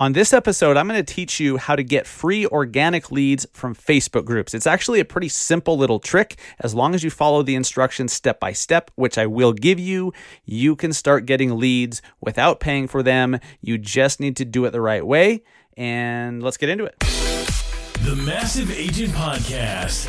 On this episode, I'm going to teach you how to get free organic leads from Facebook groups. It's actually a pretty simple little trick. As long as you follow the instructions step by step, which I will give you, you can start getting leads without paying for them. You just need to do it the right way. And let's get into it. The Massive Agent Podcast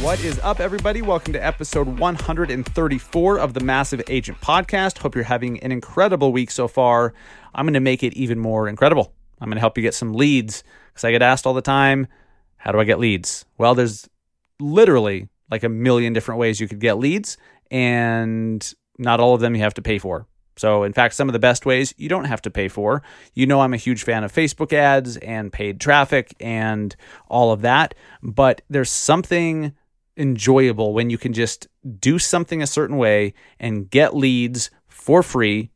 What is up, everybody? Welcome to episode 134 of the Massive Agent Podcast. Hope you're having an incredible week so far. I'm going to make it even more incredible. I'm going to help you get some leads because I get asked all the time, how do I get leads? Well, there's literally like a million different ways you could get leads, and not all of them you have to pay for. So, in fact, some of the best ways you don't have to pay for. You know, I'm a huge fan of Facebook ads and paid traffic and all of that, but there's something enjoyable when you can just do something a certain way and get leads for free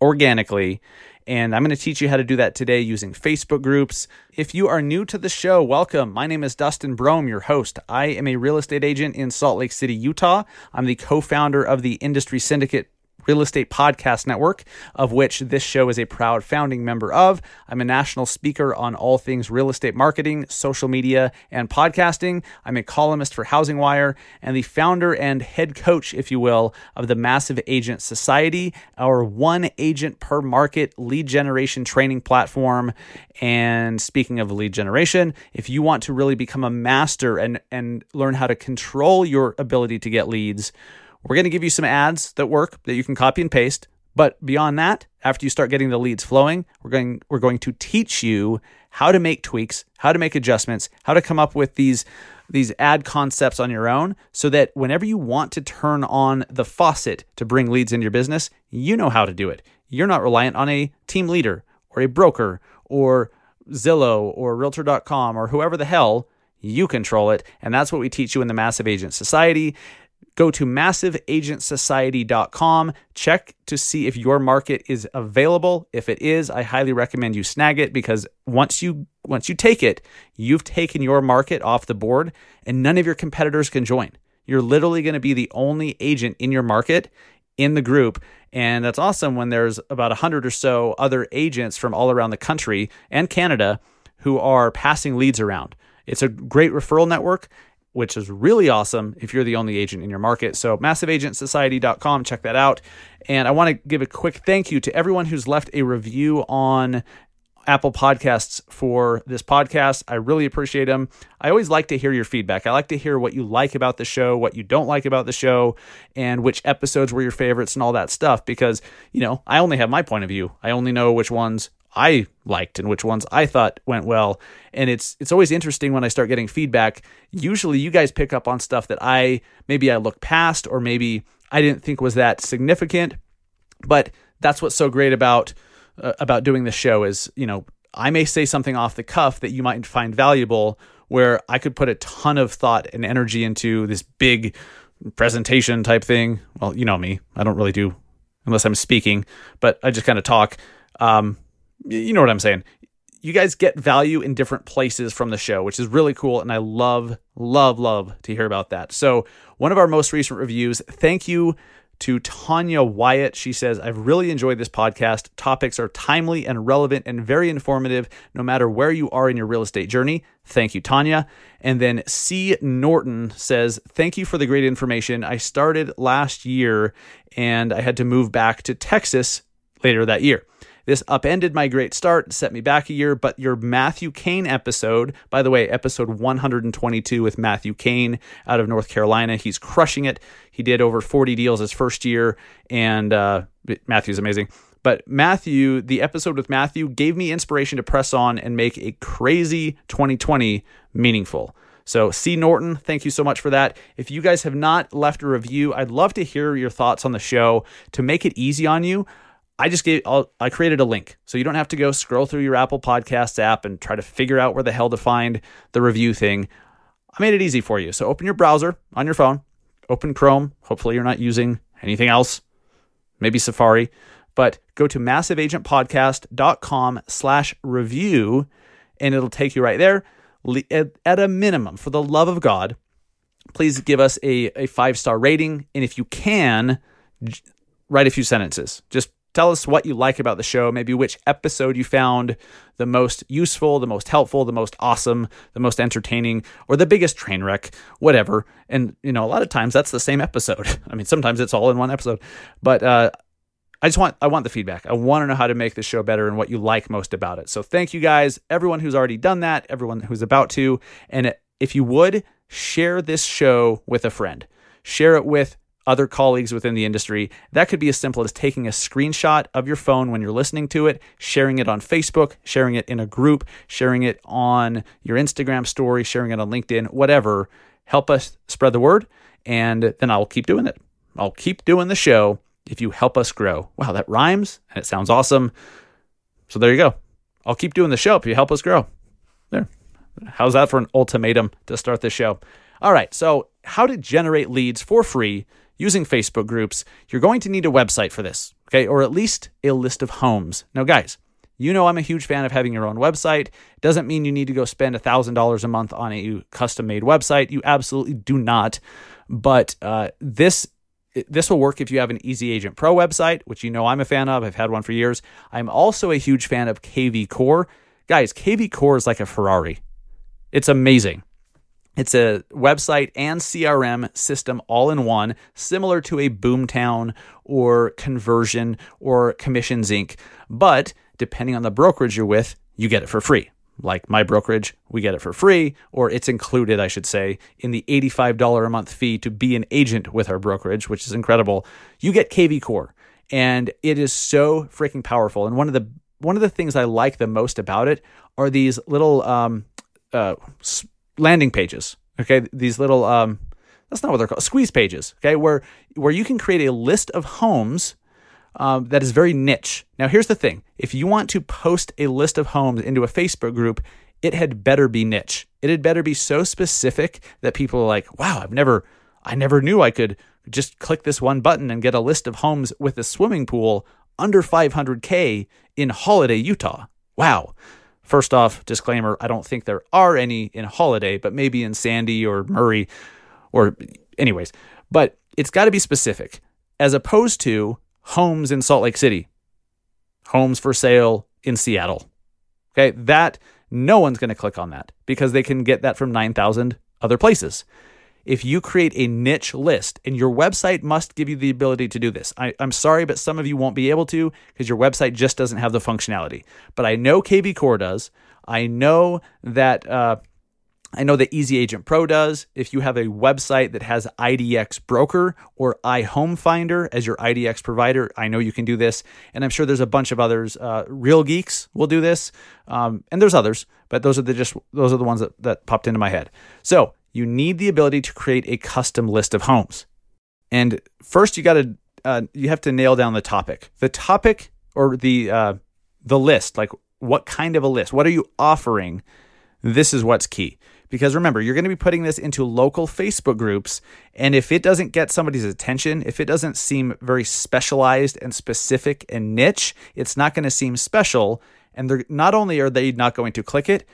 organically. And I'm going to teach you how to do that today using Facebook groups. If you are new to the show, welcome. My name is Dustin Brohm, your host. I am a real estate agent in Salt Lake City, Utah. I'm the co founder of the Industry Syndicate Real Estate Podcast Network, of which this show is a proud founding member of. I'm a national speaker on all things real estate marketing, social media, and podcasting. I'm a columnist for Housing Wire and the founder and head coach, if you will, of the Massive Agent Society, our one agent per market lead generation training platform. And speaking of lead generation, if you want to really become a master and, and learn how to control your ability to get leads, we're going to give you some ads that work that you can copy and paste. But beyond that, after you start getting the leads flowing, we're going we're going to teach you how to make tweaks, how to make adjustments, how to come up with these these ad concepts on your own so that whenever you want to turn on the faucet to bring leads into your business, you know how to do it. You're not reliant on a team leader or a broker or Zillow or realtor.com or whoever the hell you control it. And that's what we teach you in the Massive Agent Society. Go to massiveagentsociety.com. Check to see if your market is available. If it is, I highly recommend you snag it because once you once you take it, you've taken your market off the board and none of your competitors can join. You're literally going to be the only agent in your market in the group. And that's awesome when there's about 100 or so other agents from all around the country and Canada who are passing leads around. It's a great referral network which is really awesome if you're the only agent in your market. So, massiveagentsociety.com, check that out. And I want to give a quick thank you to everyone who's left a review on Apple Podcasts for this podcast. I really appreciate them. I always like to hear your feedback. I like to hear what you like about the show, what you don't like about the show, and which episodes were your favorites and all that stuff because, you know, I only have my point of view. I only know which ones I liked and which ones I thought went well. And it's it's always interesting when I start getting feedback. Usually you guys pick up on stuff that I maybe I look past or maybe I didn't think was that significant. But that's what's so great about uh, about doing the show is, you know, I may say something off the cuff that you might find valuable where I could put a ton of thought and energy into this big presentation type thing. Well, you know me. I don't really do unless I'm speaking, but I just kind of talk. Um, you know what I'm saying. You guys get value in different places from the show, which is really cool. And I love, love, love to hear about that. So, one of our most recent reviews, thank you to Tanya Wyatt. She says, I've really enjoyed this podcast. Topics are timely and relevant and very informative, no matter where you are in your real estate journey. Thank you, Tanya. And then C. Norton says, Thank you for the great information. I started last year and I had to move back to Texas later that year. This upended my great start, set me back a year, but your Matthew Kane episode, by the way, episode 122 with Matthew Kane out of North Carolina, he's crushing it. He did over 40 deals his first year, and uh, Matthew's amazing. But Matthew, the episode with Matthew gave me inspiration to press on and make a crazy 2020 meaningful. So, C. Norton, thank you so much for that. If you guys have not left a review, I'd love to hear your thoughts on the show. To make it easy on you, I just gave I'll, I created a link so you don't have to go scroll through your Apple Podcasts app and try to figure out where the hell to find the review thing. I made it easy for you. So open your browser on your phone, open Chrome. Hopefully, you're not using anything else, maybe Safari. But go to massiveagentpodcast.com slash review, and it'll take you right there. At a minimum, for the love of God, please give us a, a five star rating. And if you can, write a few sentences. Just tell us what you like about the show, maybe which episode you found the most useful, the most helpful, the most awesome, the most entertaining, or the biggest train wreck, whatever. And, you know, a lot of times that's the same episode. I mean, sometimes it's all in one episode. But uh, I just want I want the feedback. I want to know how to make the show better and what you like most about it. So thank you guys, everyone who's already done that, everyone who's about to, and if you would share this show with a friend. Share it with other colleagues within the industry. That could be as simple as taking a screenshot of your phone when you're listening to it, sharing it on Facebook, sharing it in a group, sharing it on your Instagram story, sharing it on LinkedIn, whatever. Help us spread the word, and then I'll keep doing it. I'll keep doing the show if you help us grow. Wow, that rhymes and it sounds awesome. So there you go. I'll keep doing the show if you help us grow. There. How's that for an ultimatum to start the show? All right. So, how to generate leads for free using Facebook groups. You're going to need a website for this, okay? Or at least a list of homes. Now, guys, you know I'm a huge fan of having your own website. It doesn't mean you need to go spend $1,000 a month on a custom made website. You absolutely do not. But uh, this this will work if you have an Easy Agent Pro website, which you know I'm a fan of. I've had one for years. I'm also a huge fan of KV Core. Guys, KV Core is like a Ferrari. It's amazing. It's a website and CRM system all in one, similar to a Boomtown or Kunversion or Commissions Inc. But depending on the brokerage you're with, you get it for free. Like my brokerage, we get it for free, or it's included, I should say, in the $85 a month fee to be an agent with our brokerage, which is incredible. You get KV Core, and it is so freaking powerful. And one of the one of the things I like the most about it are these little um, uh, landing pages. Okay, these little um, that's not what they're called squeeze pages. Okay, where where you can create a list of homes um, that is very niche. Now, here's the thing: if you want to post a list of homes into a Facebook group, it had better be niche. It had better be so specific that people are like, "Wow, I've never, I never knew I could just click this one button and get a list of homes with a swimming pool under 500k in Holiday, Utah." Wow. First off, disclaimer I don't think there are any in Holiday, but maybe in Sandy or Murray or, anyways. But it's got to be specific as opposed to homes in Salt Lake City, homes for sale in Seattle. Okay, that no one's going to click on that because they can get that from 9,000 other places if you create a niche list, and your website must give you the ability to do this. I, am sorry, but some of you won't be able to because your website just doesn't have the functionality. But I know KV Core does. I know that uh, I know that Easy Agent Pro does. If you have a website that has IDX Broker or iHome Finder as your IDX provider, I know you can do this. And I'm sure there's a bunch of others. Uh, Real Geeks will do this, um, and there's others, but those are the just those are the ones that, that popped into my head. So you need the ability to create a custom list of homes. And first, you got to uh, you have to nail down the topic. The topic or the uh, the list, like what kind of a list? What are you offering? This is what's key. Because remember, you're going to be putting this into local Facebook groups. And if it doesn't get somebody's attention, if it doesn't seem very specialized and specific and niche, it's not going to seem special. And they're not only are they not going to click it,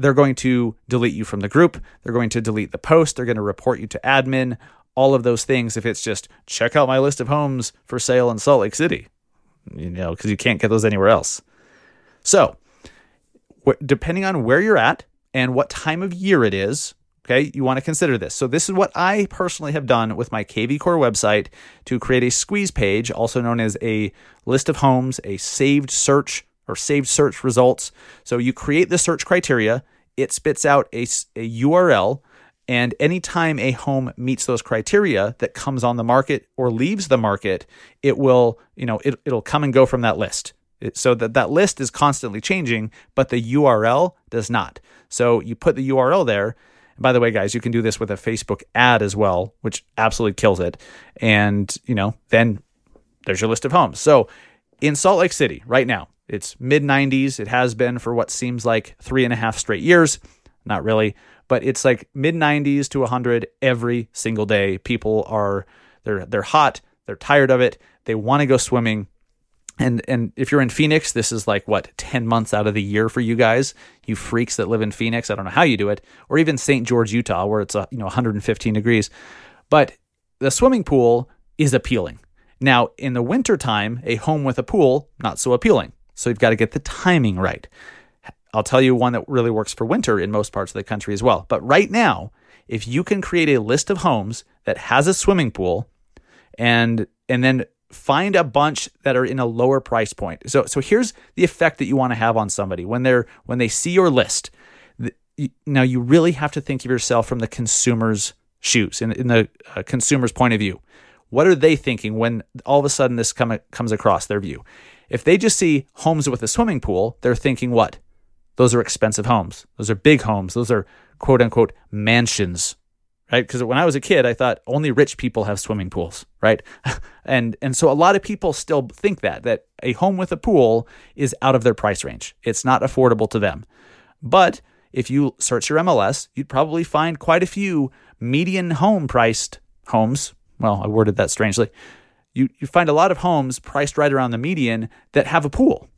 they're going to delete you from the group. They're going to delete the post. They're going to report you to admin. All of those things. If it's just check out my list of homes for sale in Salt Lake City, you know, because you can't get those anywhere else. So, depending on where you're at and what time of year it is, okay, you want to consider this. So, this is what I personally have done with my KV Core website to create a squeeze page, also known as a list of homes, a saved search or saved search results. So you create the search criteria, it spits out a, a URL, and anytime a home meets those criteria that comes on the market or leaves the market, it will, you know, it, it'll come and go from that list. It, so that that list is constantly changing, but the URL does not. So you put the URL there. By the way, guys, you can do this with a Facebook ad as well, which absolutely kills it. And, you know, then there's your list of homes. So in Salt Lake City right now, it's mid 90s. It has been for what seems like three and a half straight years. Not really, but it's like mid 90s to 100 every single day. People are they're they're hot, they're tired of it, they want to go swimming. And and if you're in Phoenix, this is like what 10 months out of the year for you guys, you freaks that live in Phoenix. I don't know how you do it, or even St. George, Utah, where it's you know 115 degrees. But the swimming pool is appealing. Now, in the wintertime, a home with a pool, not so appealing. So you've got to get the timing right. I'll tell you one that really works for winter in most parts of the country as well. But right now, if you can create a list of homes that has a swimming pool and and then find a bunch that are in a lower price point. So so here's the effect that you want to have on somebody when they're when they see your list. Now you really have to think of yourself from the consumer's shoes in, in the uh, consumer's point of view. What are they thinking when all of a sudden this come, comes across their view? If they just see homes with a swimming pool, they're thinking what? Those are expensive homes. Those are big homes. Those are quote unquote mansions right? Because when I was a kid, I thought only rich people have swimming pools, right? and and so a lot of people still think that that a home with a pool is out of their price range. It's not affordable to them. But if you search your MLS, you'd probably find quite a few median home priced homes. Well, I worded that strangely. You you find a lot of homes priced right around the median that have a pool.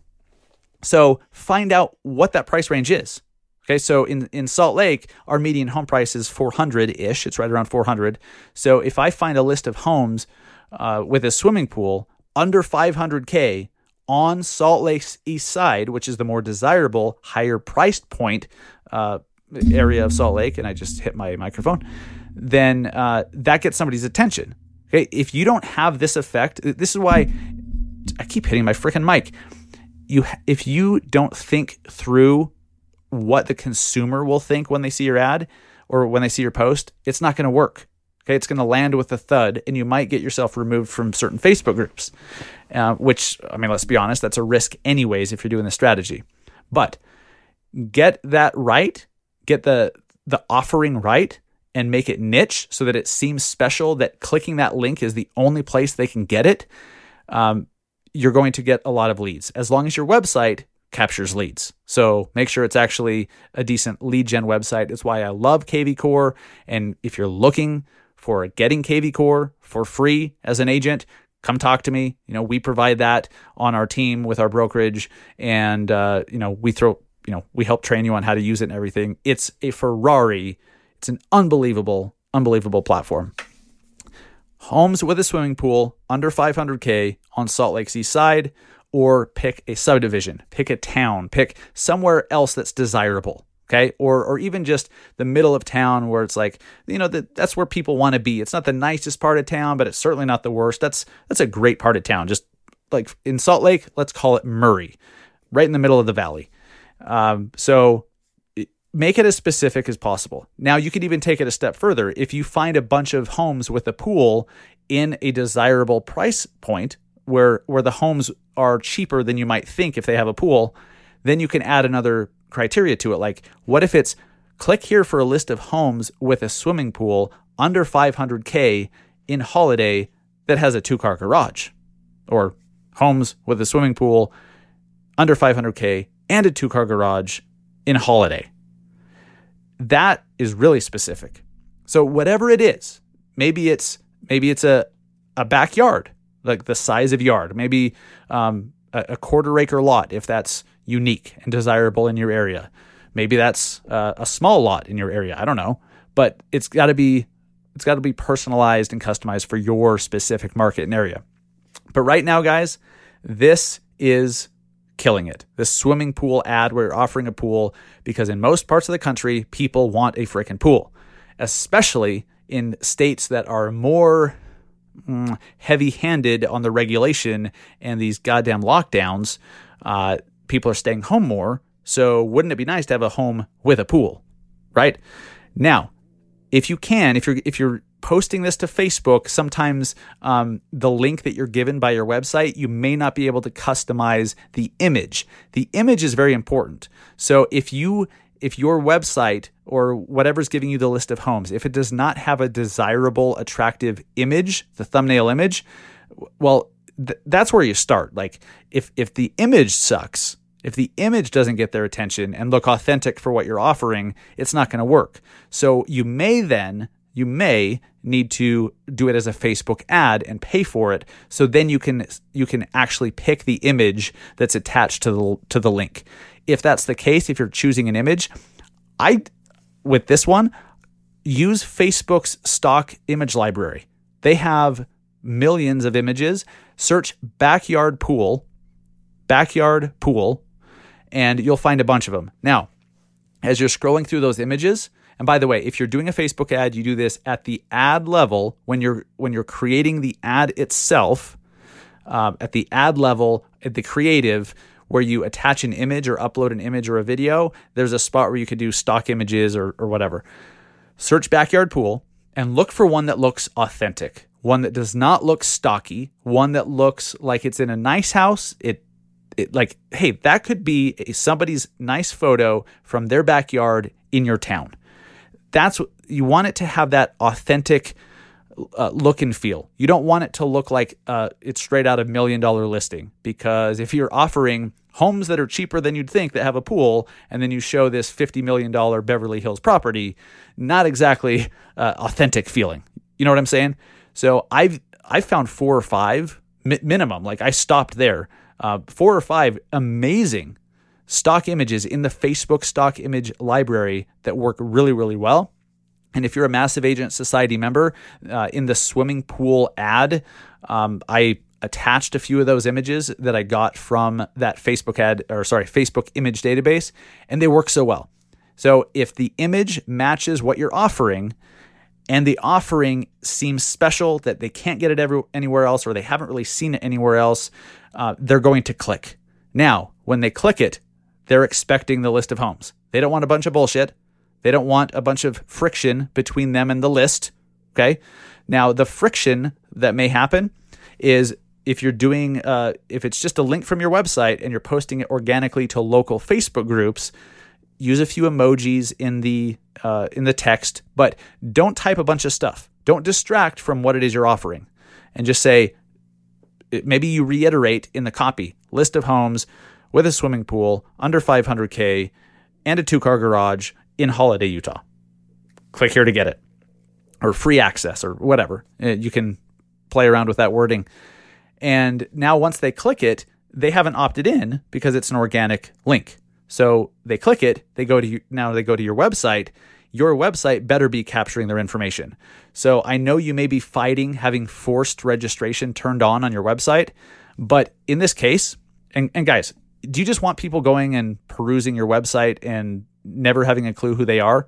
So find out what that price range is. Okay, so in, in Salt Lake, our median home price is 400 ish. It's right around 400. So if I find a list of homes uh, with a swimming pool under 500K on Salt Lake's east side, which is the more desirable, higher priced point uh, area of Salt Lake, and I just hit my microphone, then uh, that gets somebody's attention. Okay, if you don't have this effect, this is why I keep hitting my freaking mic. You, if you don't think through what the consumer will think when they see your ad or when they see your post, it's not going to work. Okay, it's going to land with a thud, and you might get yourself removed from certain Facebook groups. Uh, which, I mean, let's be honest, that's a risk, anyways, if you're doing the strategy. But get that right, get the the offering right, and make it niche so that it seems special. That clicking that link is the only place they can get it. Um, you're going to get a lot of leads as long as your website captures leads. So make sure it's actually a decent lead gen website. That's why I love KV Core. And if you're looking for getting KV Core for free as an agent, come talk to me. You know, we provide that on our team with our brokerage, and uh, you know, we throw, you know, we help train you on how to use it and everything. It's a Ferrari. It's an unbelievable, unbelievable platform. Homes with a swimming pool under 500k on Salt Lake's east side or pick a subdivision, pick a town, pick somewhere else that's desirable. Okay. Or, or even just the middle of town where it's like, you know, that that's where people want to be. It's not the nicest part of town, but it's certainly not the worst. That's, that's a great part of town. Just like in Salt Lake, let's call it Murray, right in the middle of the valley. Um, so make it as specific as possible. Now, you could even take it a step further. If you find a bunch of homes with a pool in a desirable price point, where where the homes are cheaper than you might think if they have a pool, then you can add another criteria to it. Like, what if it's click here for a list of homes with a swimming pool under 500k in Holiday that has a two car garage, or homes with a swimming pool under 500k and a two car garage in Holiday. That is really specific. So whatever it is, maybe it's maybe it's a a backyard like the size of yard, maybe um, a, a, quarter acre lot if that's unique and desirable in your area. Maybe that's uh, a small lot in your area. I don't know, but it's got to be it's got to be personalized and customized for your specific market and area. But right now, guys, this is killing it. This swimming pool ad where you're offering a pool because in most parts of the country, people want a freaking pool, especially in states that are more mm, heavy handed on the regulation and these goddamn lockdowns, uh, people are staying home more. So wouldn't it be nice to have a home with a pool, right? Now, if you can, if you're if you're posting this to Facebook, sometimes um, the link that you're given by your website, you may not be able to customize the image. The image is very important. So if you if your website or whatever's giving you the list of homes, if it does not have a desirable, attractive image, the thumbnail image, well, th- that's where you start. Like if if the image sucks, If the image doesn't get their attention and look authentic for what you're offering, it's not going to work. So you may then you may need to do it as a Facebook ad and pay for it. So then you can you can actually pick the image that's attached to the to the link. If that's the case, if you're choosing an image, I with this one use Facebook's stock image library. They have millions of images. Search backyard pool, backyard pool, and you'll find a bunch of them. Now, as you're scrolling through those images, and by the way, if you're doing a Facebook ad, you do this at the ad level when you're when you're creating the ad itself. Uh, at the ad level, at the creative, where you attach an image or upload an image or a video, there's a spot where you could do stock images or, or whatever. Search backyard pool and look for one that looks authentic, one that does not look stocky, one that looks like it's in a nice house. It it, like, hey, that could be a, somebody's nice photo from their backyard in your town that's you want it to have that authentic uh, look and feel. You don't want it to look like uh, it's straight out of million dollar listing because if you're offering homes that are cheaper than you'd think that have a pool, and then you show this fifty million dollar Beverly Hills property, not exactly uh, authentic feeling. You know what I'm saying? So I've I've found four or five mi- minimum. Like I stopped there. Uh, four or five amazing stock images in the Facebook stock image library that work really, really well. And if you're a Massive Agent Society member, uh, in the swimming pool ad, um, I attached a few of those images that I got from that Facebook ad, or sorry, Facebook image database, and they work so well. So if the image matches what you're offering, and the offering seems special that they can't get it every, anywhere else, or they haven't really seen it anywhere else, uh, they're going to click. Now, when they click it, they're expecting the list of homes. They don't want a bunch of bullshit. They don't want a bunch of friction between them and the list. Okay. Now, the friction that may happen is if you're doing, uh, if it's just a link from your website and you're posting it organically to local Facebook groups, use a few emojis in the uh, in the text, but don't type a bunch of stuff. Don't distract from what it is you're offering, and just say maybe you reiterate in the copy list of homes with a swimming pool under 500K and a two car garage in Holiday, Utah. Click here to get it, or free access, or whatever. Uh, you can play around with that wording. And now, once they click it, they haven't opted in because it's an organic link. So they click it, they go to you, now they go to your website. Your website better be capturing their information. So I know you may be fighting having forced registration turned on on your website, but in this case, and, and guys, do you just want people going and perusing your website and never having a clue who they are?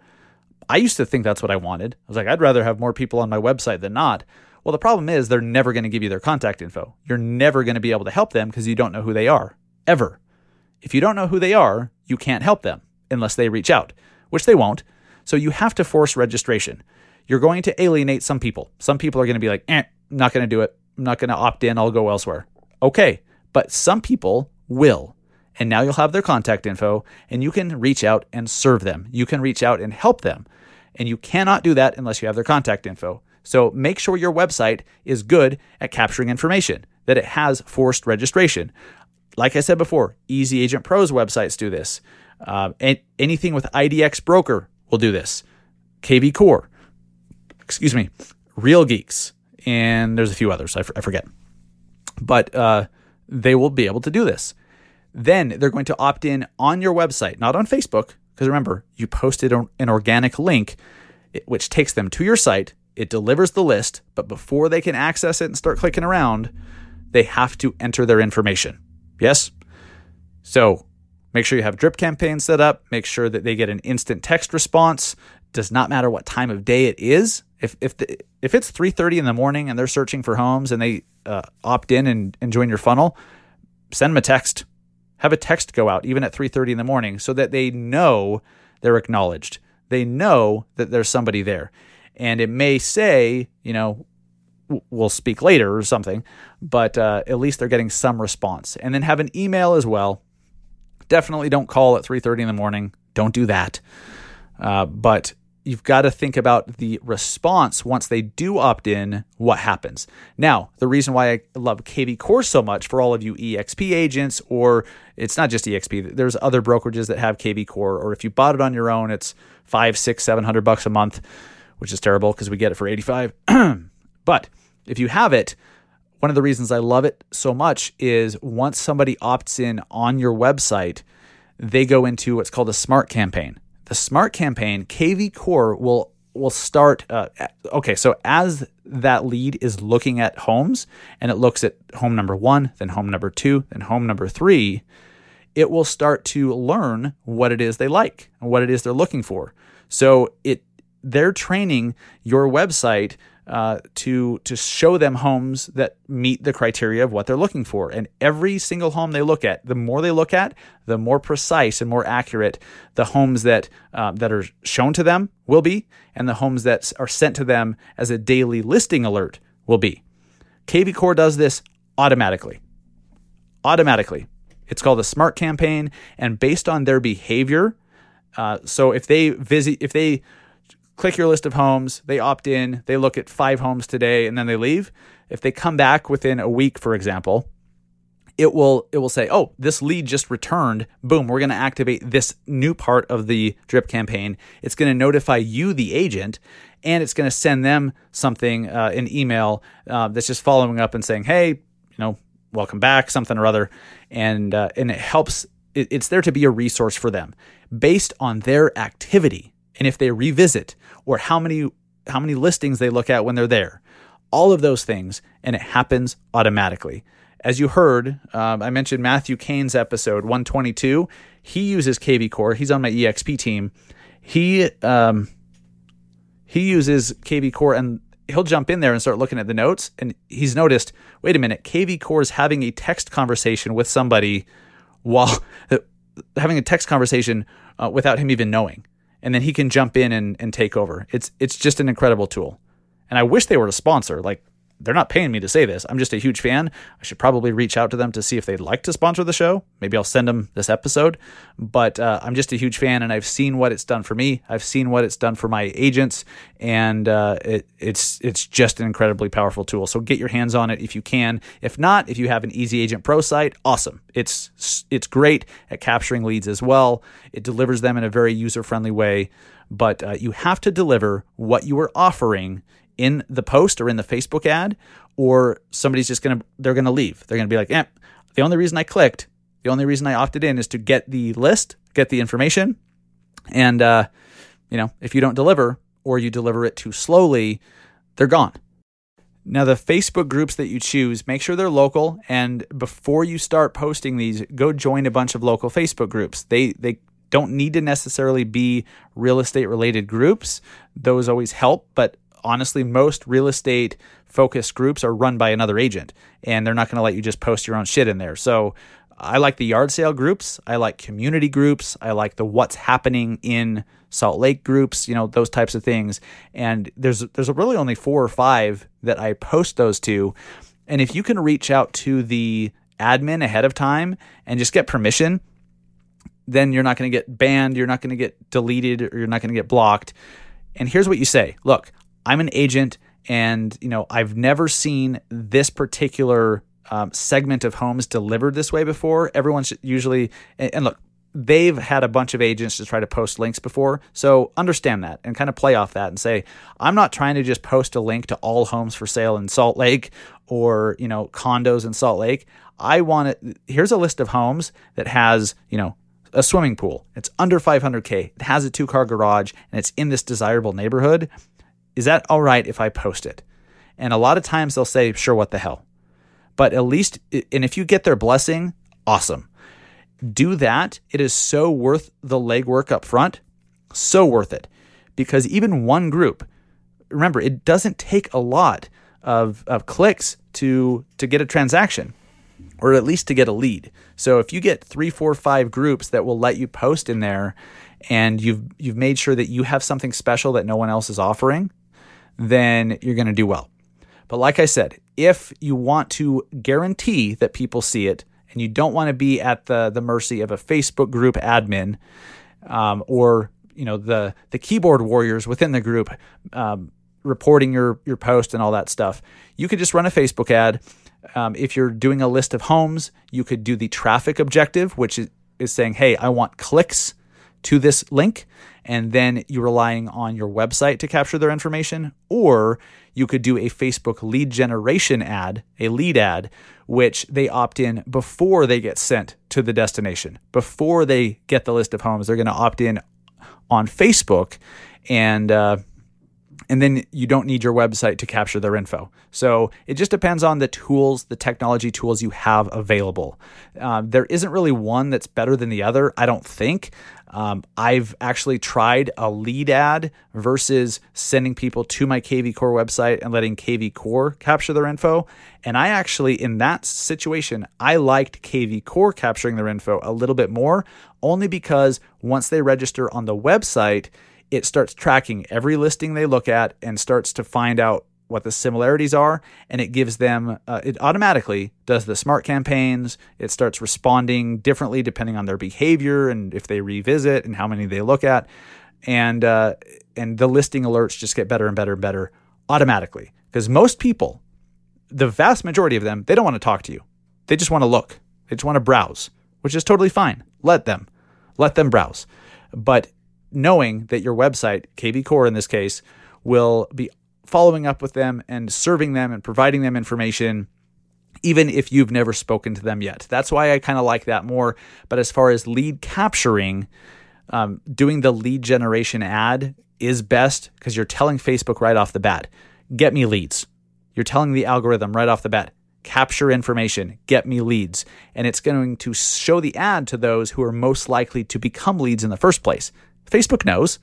I used to think that's what I wanted. I was like, I'd rather have more people on my website than not. Well, the problem is they're never going to give you their contact info. You're never going to be able to help them because you don't know who they are, ever. If you don't know who they are, you can't help them unless they reach out, which they won't. So you have to force registration. You're going to alienate some people. Some people are going to be like, eh, not going to do it. I'm not going to opt in. I'll go elsewhere. Okay. But some people will. And now you'll have their contact info and you can reach out and serve them. You can reach out and help them. And you cannot do that unless you have their contact info. So make sure your website is good at capturing information, that it has forced registration. Like I said before, Easy Agent Pro's websites do this. Uh, and anything with IDX Broker will do this. KV Core, excuse me, Real Geeks, and there's a few others I, f- I forget. But uh, they will be able to do this. Then they're going to opt in on your website, not on Facebook, because remember, you posted an organic link which takes them to your site. It delivers the list, but before they can access it and start clicking around, they have to enter their information. Yes? So make sure you have drip campaigns set up. Make sure that they get an instant text response. Does not matter what time of day it is. If if the, if it's 3:30 in the morning and they're searching for homes and they uh, opt in and, and join your funnel, send them a text have a text go out even at 3:30 in the morning so that they know they're acknowledged. They know that there's somebody there. And it may say, you know, we'll speak later or something, but uh, at least they're getting some response. And then have an email as well. Definitely don't call at 3:30 in the morning. Don't do that. Uh, but you've got to think about the response once they do opt in, what happens. Now, the reason why I love KV Core so much for all of you EXP agents, or it's not just EXP, there's other brokerages that have KV Core, or if you bought it on your own, it's five, six, seven hundred bucks a month, which is terrible because we get it for 85. but if you have it, one of the reasons I love it so much is once somebody opts in on your website, they go into what's called a smart campaign the smart campaign, KV Core will will start. Uh, okay, so as that lead is looking at homes and it looks at home number one, then home number two, then home number three, it will start to learn what it is they like and what it is they're looking for. So it they're training your website uh, to to show them homes that meet the criteria of what they're looking for. And every single home they look at, the more they look at, the more precise and more accurate the homes that uh, that are shown to them will be, and the homes that are sent to them as a daily listing alert will be. KV Core does this automatically. Automatically. It's called a smart campaign, and based on their behavior. Uh, so if they visit, if they click your list of homes, they opt in, they look at five homes today, and then they leave. If they come back within a week, for example, it will it will say, "Oh, this lead just returned. Boom, we're going to activate this new part of the drip campaign. It's going to notify you, the agent, and it's going to send them something, uh, an email uh, that's just following up and saying, "Hey, you know, welcome back, something or other," and uh, and it helps. It, it's there to be a resource for them based on their activity and if they revisit or how many how many listings they look at when they're there all of those things and it happens automatically. As you heard um, i mentioned matthew kane's episode 122 he uses kv core. He's on my exp team. He um, he uses kv core and he'll jump in there and start looking at the notes and he's noticed wait a minute kv core is having a text conversation with somebody while having a text conversation uh, without him even knowing and then he can jump in and, and take over. It's it's just an incredible tool. And I wish they were a sponsor. Like they're not paying me to say this. I'm just a huge fan. I should probably reach out to them to see if they'd like to sponsor the show. Maybe I'll send them this episode. But uh, I'm just a huge fan, and I've seen what it's done for me. I've seen what it's done for my agents, and uh, it, it's it's just an incredibly powerful tool. So get your hands on it if you can. If not, if you have an Easy Agent Pro site, awesome. It's it's great at capturing leads as well. It delivers them in a very user friendly way. But uh, you have to deliver what you are offering in the post or in the Facebook ad, or somebody's just gonna they're gonna leave. They're gonna be like, eh, the only reason I clicked, the only reason I opted in is to get the list, get the information, and uh, you know, if you don't deliver or you deliver it too slowly, they're gone. Now, the Facebook groups that you choose, make sure they're local. And before you start posting these, go join a bunch of local Facebook groups. They they don't need to necessarily be real estate related groups. Those always help, but honestly, most real estate focused groups are run by another agent and they're not going to let you just post your own shit in there. So I like the yard sale groups. I like community groups. I like the what's happening in Salt Lake groups, you know, those types of things. And there's there's really only four or five that I post those to. And if you can reach out to the admin ahead of time and just get permission, then you're not going to get banned, you're not going to get deleted, or you're not going to get blocked. And here's what you say Look, I'm an agent and you know I've never seen this particular um, segment of homes delivered this way before. Everyone's usually and, and look, they've had a bunch of agents to try to post links before. So understand that and kind of play off that and say, I'm not trying to just post a link to all homes for sale in Salt Lake or, you know, condos in Salt Lake. I want it. Here's a list of homes that has, you know, a swimming pool. It's under 500K. It has a two car garage and it's in this desirable neighborhood is that all right if I post it? And a lot of times they'll say, sure, what the hell. But at least, and if you get their blessing, awesome. Do that. It is so worth the legwork up front. So worth it. Because even one group, remember, it doesn't take a lot of, of clicks to, to get a transaction or at least to get a lead. So if you get three, four, five groups that will let you post in there and you've you've made sure that you have something special that no one else is offering, then you're going to do well. But like I said, if you want to guarantee that people see it and you don't want to be at the, the mercy of a Facebook group admin um, or you know the the keyboard warriors within the group um, reporting your your post and all that stuff. You could just run a Facebook ad. Um, if you're doing a list of homes, you could do the traffic objective, which is, is saying, "Hey, I want clicks to this link," and then you're relying on your website to capture their information, or you could do a Facebook lead generation ad, a lead ad, which they opt in before they get sent to the destination. Before they get the list of homes, they're going to opt in on Facebook, and uh, and then you don't need your website to capture their info. So it just depends on the tools, the technology tools you have available. Um, there isn't really one that's better than the other, I don't think. Um, I've actually tried a lead ad versus sending people to my KV Core website and letting KV Core capture their info. And I actually, in that situation, I liked KV Core capturing their info a little bit more, only because once they register on the website, it starts tracking every listing they look at and starts to find out what the similarities are and it gives them uh, it automatically does the smart campaigns. It starts responding differently depending on their behavior and if they revisit and how many they look at. And uh, and the listing alerts just get better and better and better automatically. Because most people the vast majority of them they don't want to talk to you. They just want to look. They just want to browse which is totally fine. Let them. Let them browse. But knowing that your website, KV Core in this case, will be following up with them and serving them and providing them information even if you've never spoken to them yet. That's why I kind of like that more. But as far as lead capturing, um, doing the lead generation ad is best because you're telling Facebook right off the bat, get me leads. You're telling the algorithm right off the bat, capture information, get me leads. And it's going to show the ad to those who are most likely to become leads in the first place. Facebook knows.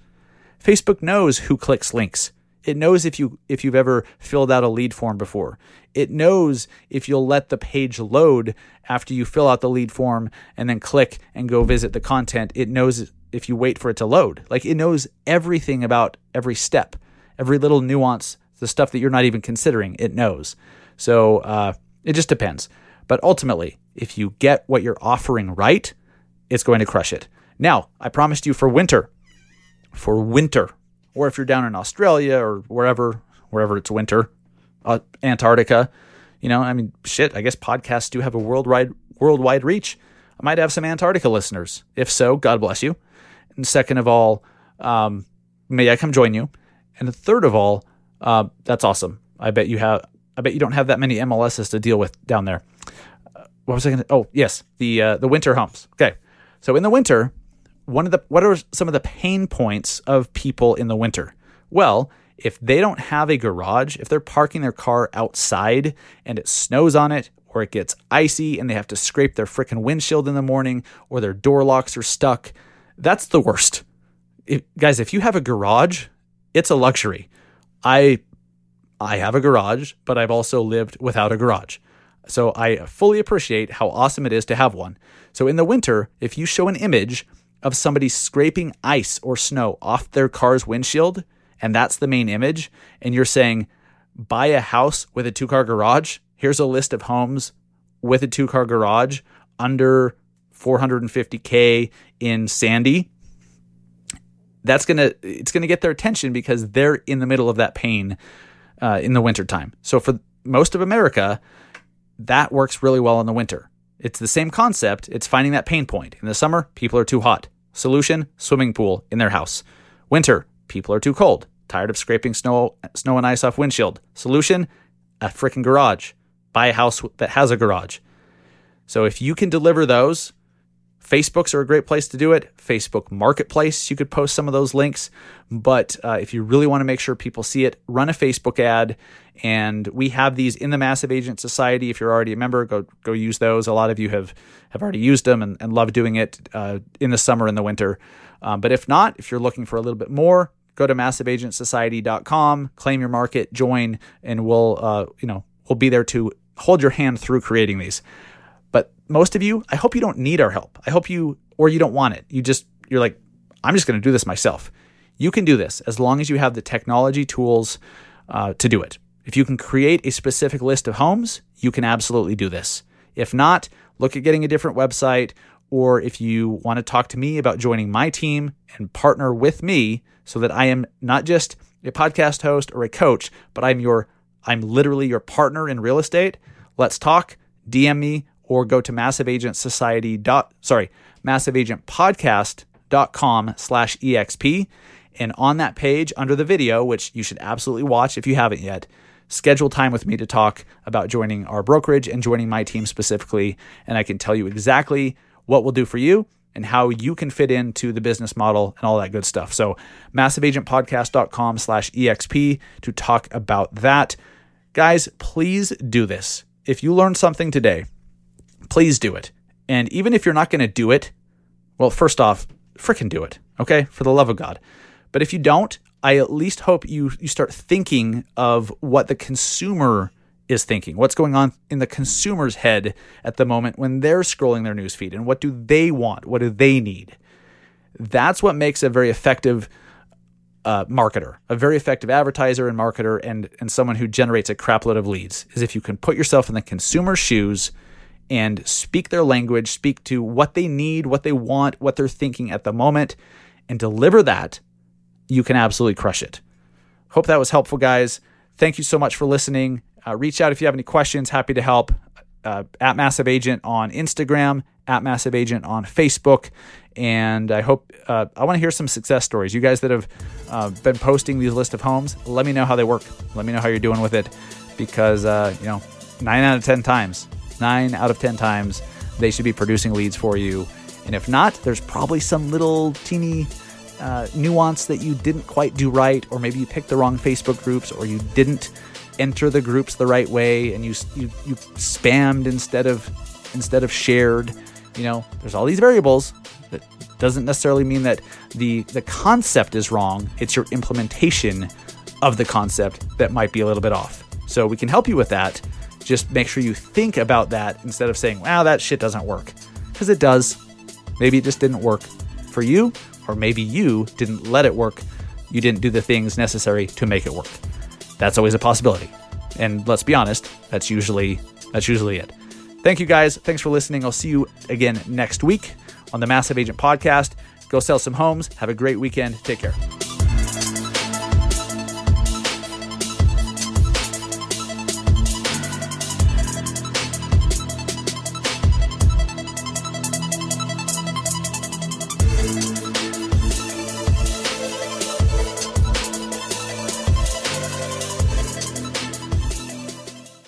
Facebook knows who clicks links. It knows if you if you've ever filled out a lead form before. It knows if you'll let the page load after you fill out the lead form and then click and go visit the content. It knows if you wait for it to load. Like it knows everything about every step, every little nuance, the stuff that you're not even considering. It knows. So uh, it just depends. But ultimately, if you get what you're offering right, it's going to crush it. Now, I promised you for winter, for winter, or if you're down in Australia or wherever, wherever it's winter, uh, Antarctica, you know, I mean, shit, I guess podcasts do have a worldwide worldwide reach. I might have some Antarctica listeners. If so, God bless you. And second of all, um, may I come join you? And third of all, uh, that's awesome. I bet you have. I bet you don't have that many MLSs to deal with down there. Uh, what was I going to? Oh, yes, the uh, the winter humps. Okay, so in the winter, one of the what are some of the pain points of people in the winter? Well, if they don't have a garage, if they're parking their car outside and it snows on it or it gets icy and they have to scrape their freaking windshield in the morning or their door locks are stuck, that's the worst. If, guys, if you have a garage, it's a luxury. I I have a garage, but I've also lived without a garage. So I fully appreciate how awesome it is to have one. So in the winter, if you show an image of somebody scraping ice or snow off their car's windshield, and that's the main image, and you're saying, buy a house with a two car garage, here's a list of homes with a two car garage under 450K in Sandy. That's gonna it's gonna get their attention because they're in the middle of that pain uh, in the wintertime. So for most of America, that works really well in the winter. It's the same concept. It's finding that pain point. In the summer, people are too hot. Solution: swimming pool in their house. Winter: people are too cold. Tired of scraping snow, snow and ice off windshield. Solution: a freaking garage. Buy a house that has a garage. So if you can deliver those, Facebooks are a great place to do it. Facebook Marketplace, you could post some of those links. But uh, if you really want to make sure people see it, run a Facebook ad. And we have these in the Massive Agent Society. If you're already a member, go go use those. A lot of you have have already used them and, and love doing it uh, in the summer and the winter. Um, but if not, if you're looking for a little bit more, go to massiveagentsociety.com, claim your market, join, and we'll uh, you know we'll be there to hold your hand through creating these. Most of you, I hope you don't need our help. I hope you or you don't want it. You just you're like, I'm just going to do this myself. You can do this as long as you have the technology tools uh, to do it. If you can create a specific list of homes, you can absolutely do this. If not, look at getting a different website or if you want to talk to me about joining my team and partner with me so that I am not just a podcast host or a coach, but I'm your I'm literally your partner in real estate. Let's talk. DM me or go to massiveagentsociety dot sorry massiveagentpodcast.com slash exp and on that page under the video which you should absolutely watch if you haven't yet schedule time with me to talk about joining our brokerage and joining my team specifically and i can tell you exactly what we'll do for you and how you can fit into the business model and all that good stuff. So massiveagentpodcast.com slash EXP to talk about that. Guys, please do this. If you learned something today, please do it. And even if you're not going to do it, well, first off, fricking do it, okay? For the love of God. But if you don't, I at least hope you you start thinking of what the consumer is thinking, what's going on in the consumer's head at the moment when they're scrolling their newsfeed, and what do they want? What do they need? That's what makes a very effective uh, marketer, a very effective advertiser and marketer, and and someone who generates a crapload of leads. Is if you can put yourself in the consumer's shoes and speak their language, speak to what they need, what they want, what they're thinking at the moment, and deliver that, you can absolutely crush it. Hope that was helpful, guys. Thank you so much for listening. Uh, reach out if you have any questions. Happy to help. Uh, at Massive Agent on Instagram, at Massive Agent on Facebook, and I hope uh, I want to hear some success stories. You guys that have uh, been posting these list of homes, let me know how they work. Let me know how you're doing with it, because uh, you know, nine out of ten times, nine out of ten times, they should be producing leads for you. And if not, there's probably some little teeny uh, nuance that you didn't quite do right, or maybe you picked the wrong Facebook groups, or you didn't enter the groups the right way and you you, you spammed instead of instead of shared. You know there's all these variables that doesn't necessarily mean that the the concept is wrong. It's your implementation of the concept that might be a little bit off. So we can help you with that just make sure you think about that instead of saying wow that shit doesn't work because it does maybe it just didn't work for you or maybe you didn't let it work you didn't do the things necessary to make it work that's always a possibility. And let's be honest, that's usually that's usually it. Thank you guys. Thanks for listening. I'll see you again next week on the Massive Agent Podcast. Go sell some homes. Have a great weekend. Take care.